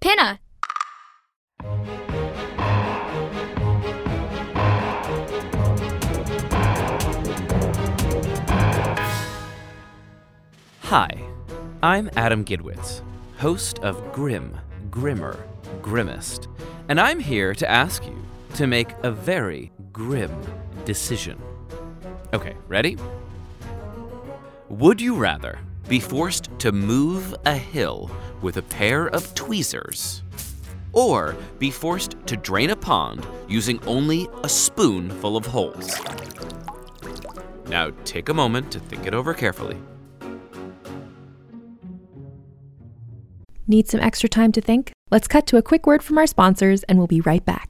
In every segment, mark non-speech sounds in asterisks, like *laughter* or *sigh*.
Pinna! Hi, I'm Adam Gidwitz, host of Grimm, Grimmer, Grimmest, and I'm here to ask you to make a very grim decision. Okay, ready? Would you rather be forced to move a hill with a pair of tweezers, or be forced to drain a pond using only a spoonful of holes? Now, take a moment to think it over carefully. Need some extra time to think? Let's cut to a quick word from our sponsors and we'll be right back.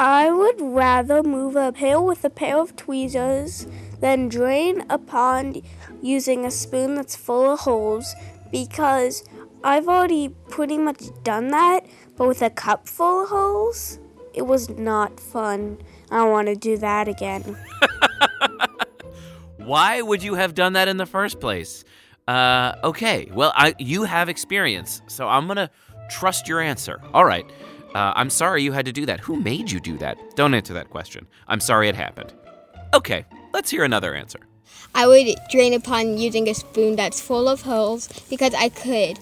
I would rather move a hill with a pair of tweezers than drain a pond using a spoon that's full of holes because I've already pretty much done that, but with a cup full of holes. It was not fun. I don't want to do that again. *laughs* Why would you have done that in the first place? Uh, okay, well, I, you have experience, so I'm gonna trust your answer. All right. Uh, I'm sorry you had to do that. Who made you do that? Don't answer that question. I'm sorry it happened. Okay, let's hear another answer. I would drain a pond using a spoon that's full of holes because I could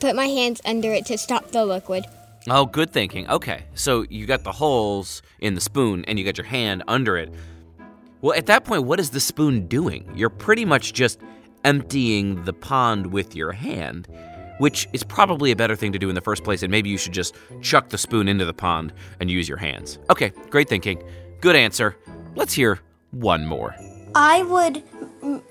put my hands under it to stop the liquid. Oh, good thinking. Okay, so you got the holes in the spoon and you got your hand under it. Well, at that point, what is the spoon doing? You're pretty much just emptying the pond with your hand, which is probably a better thing to do in the first place, and maybe you should just chuck the spoon into the pond and use your hands. Okay, great thinking. Good answer. Let's hear one more. I would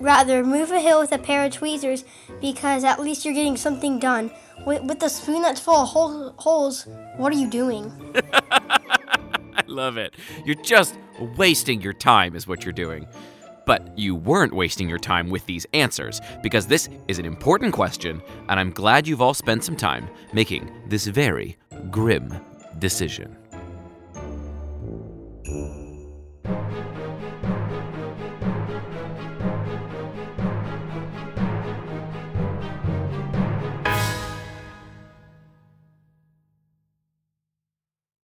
rather move a hill with a pair of tweezers because at least you're getting something done. With, with the spoon that's full of hole, holes, what are you doing? *laughs* I love it. You're just wasting your time, is what you're doing. But you weren't wasting your time with these answers, because this is an important question, and I'm glad you've all spent some time making this very grim decision.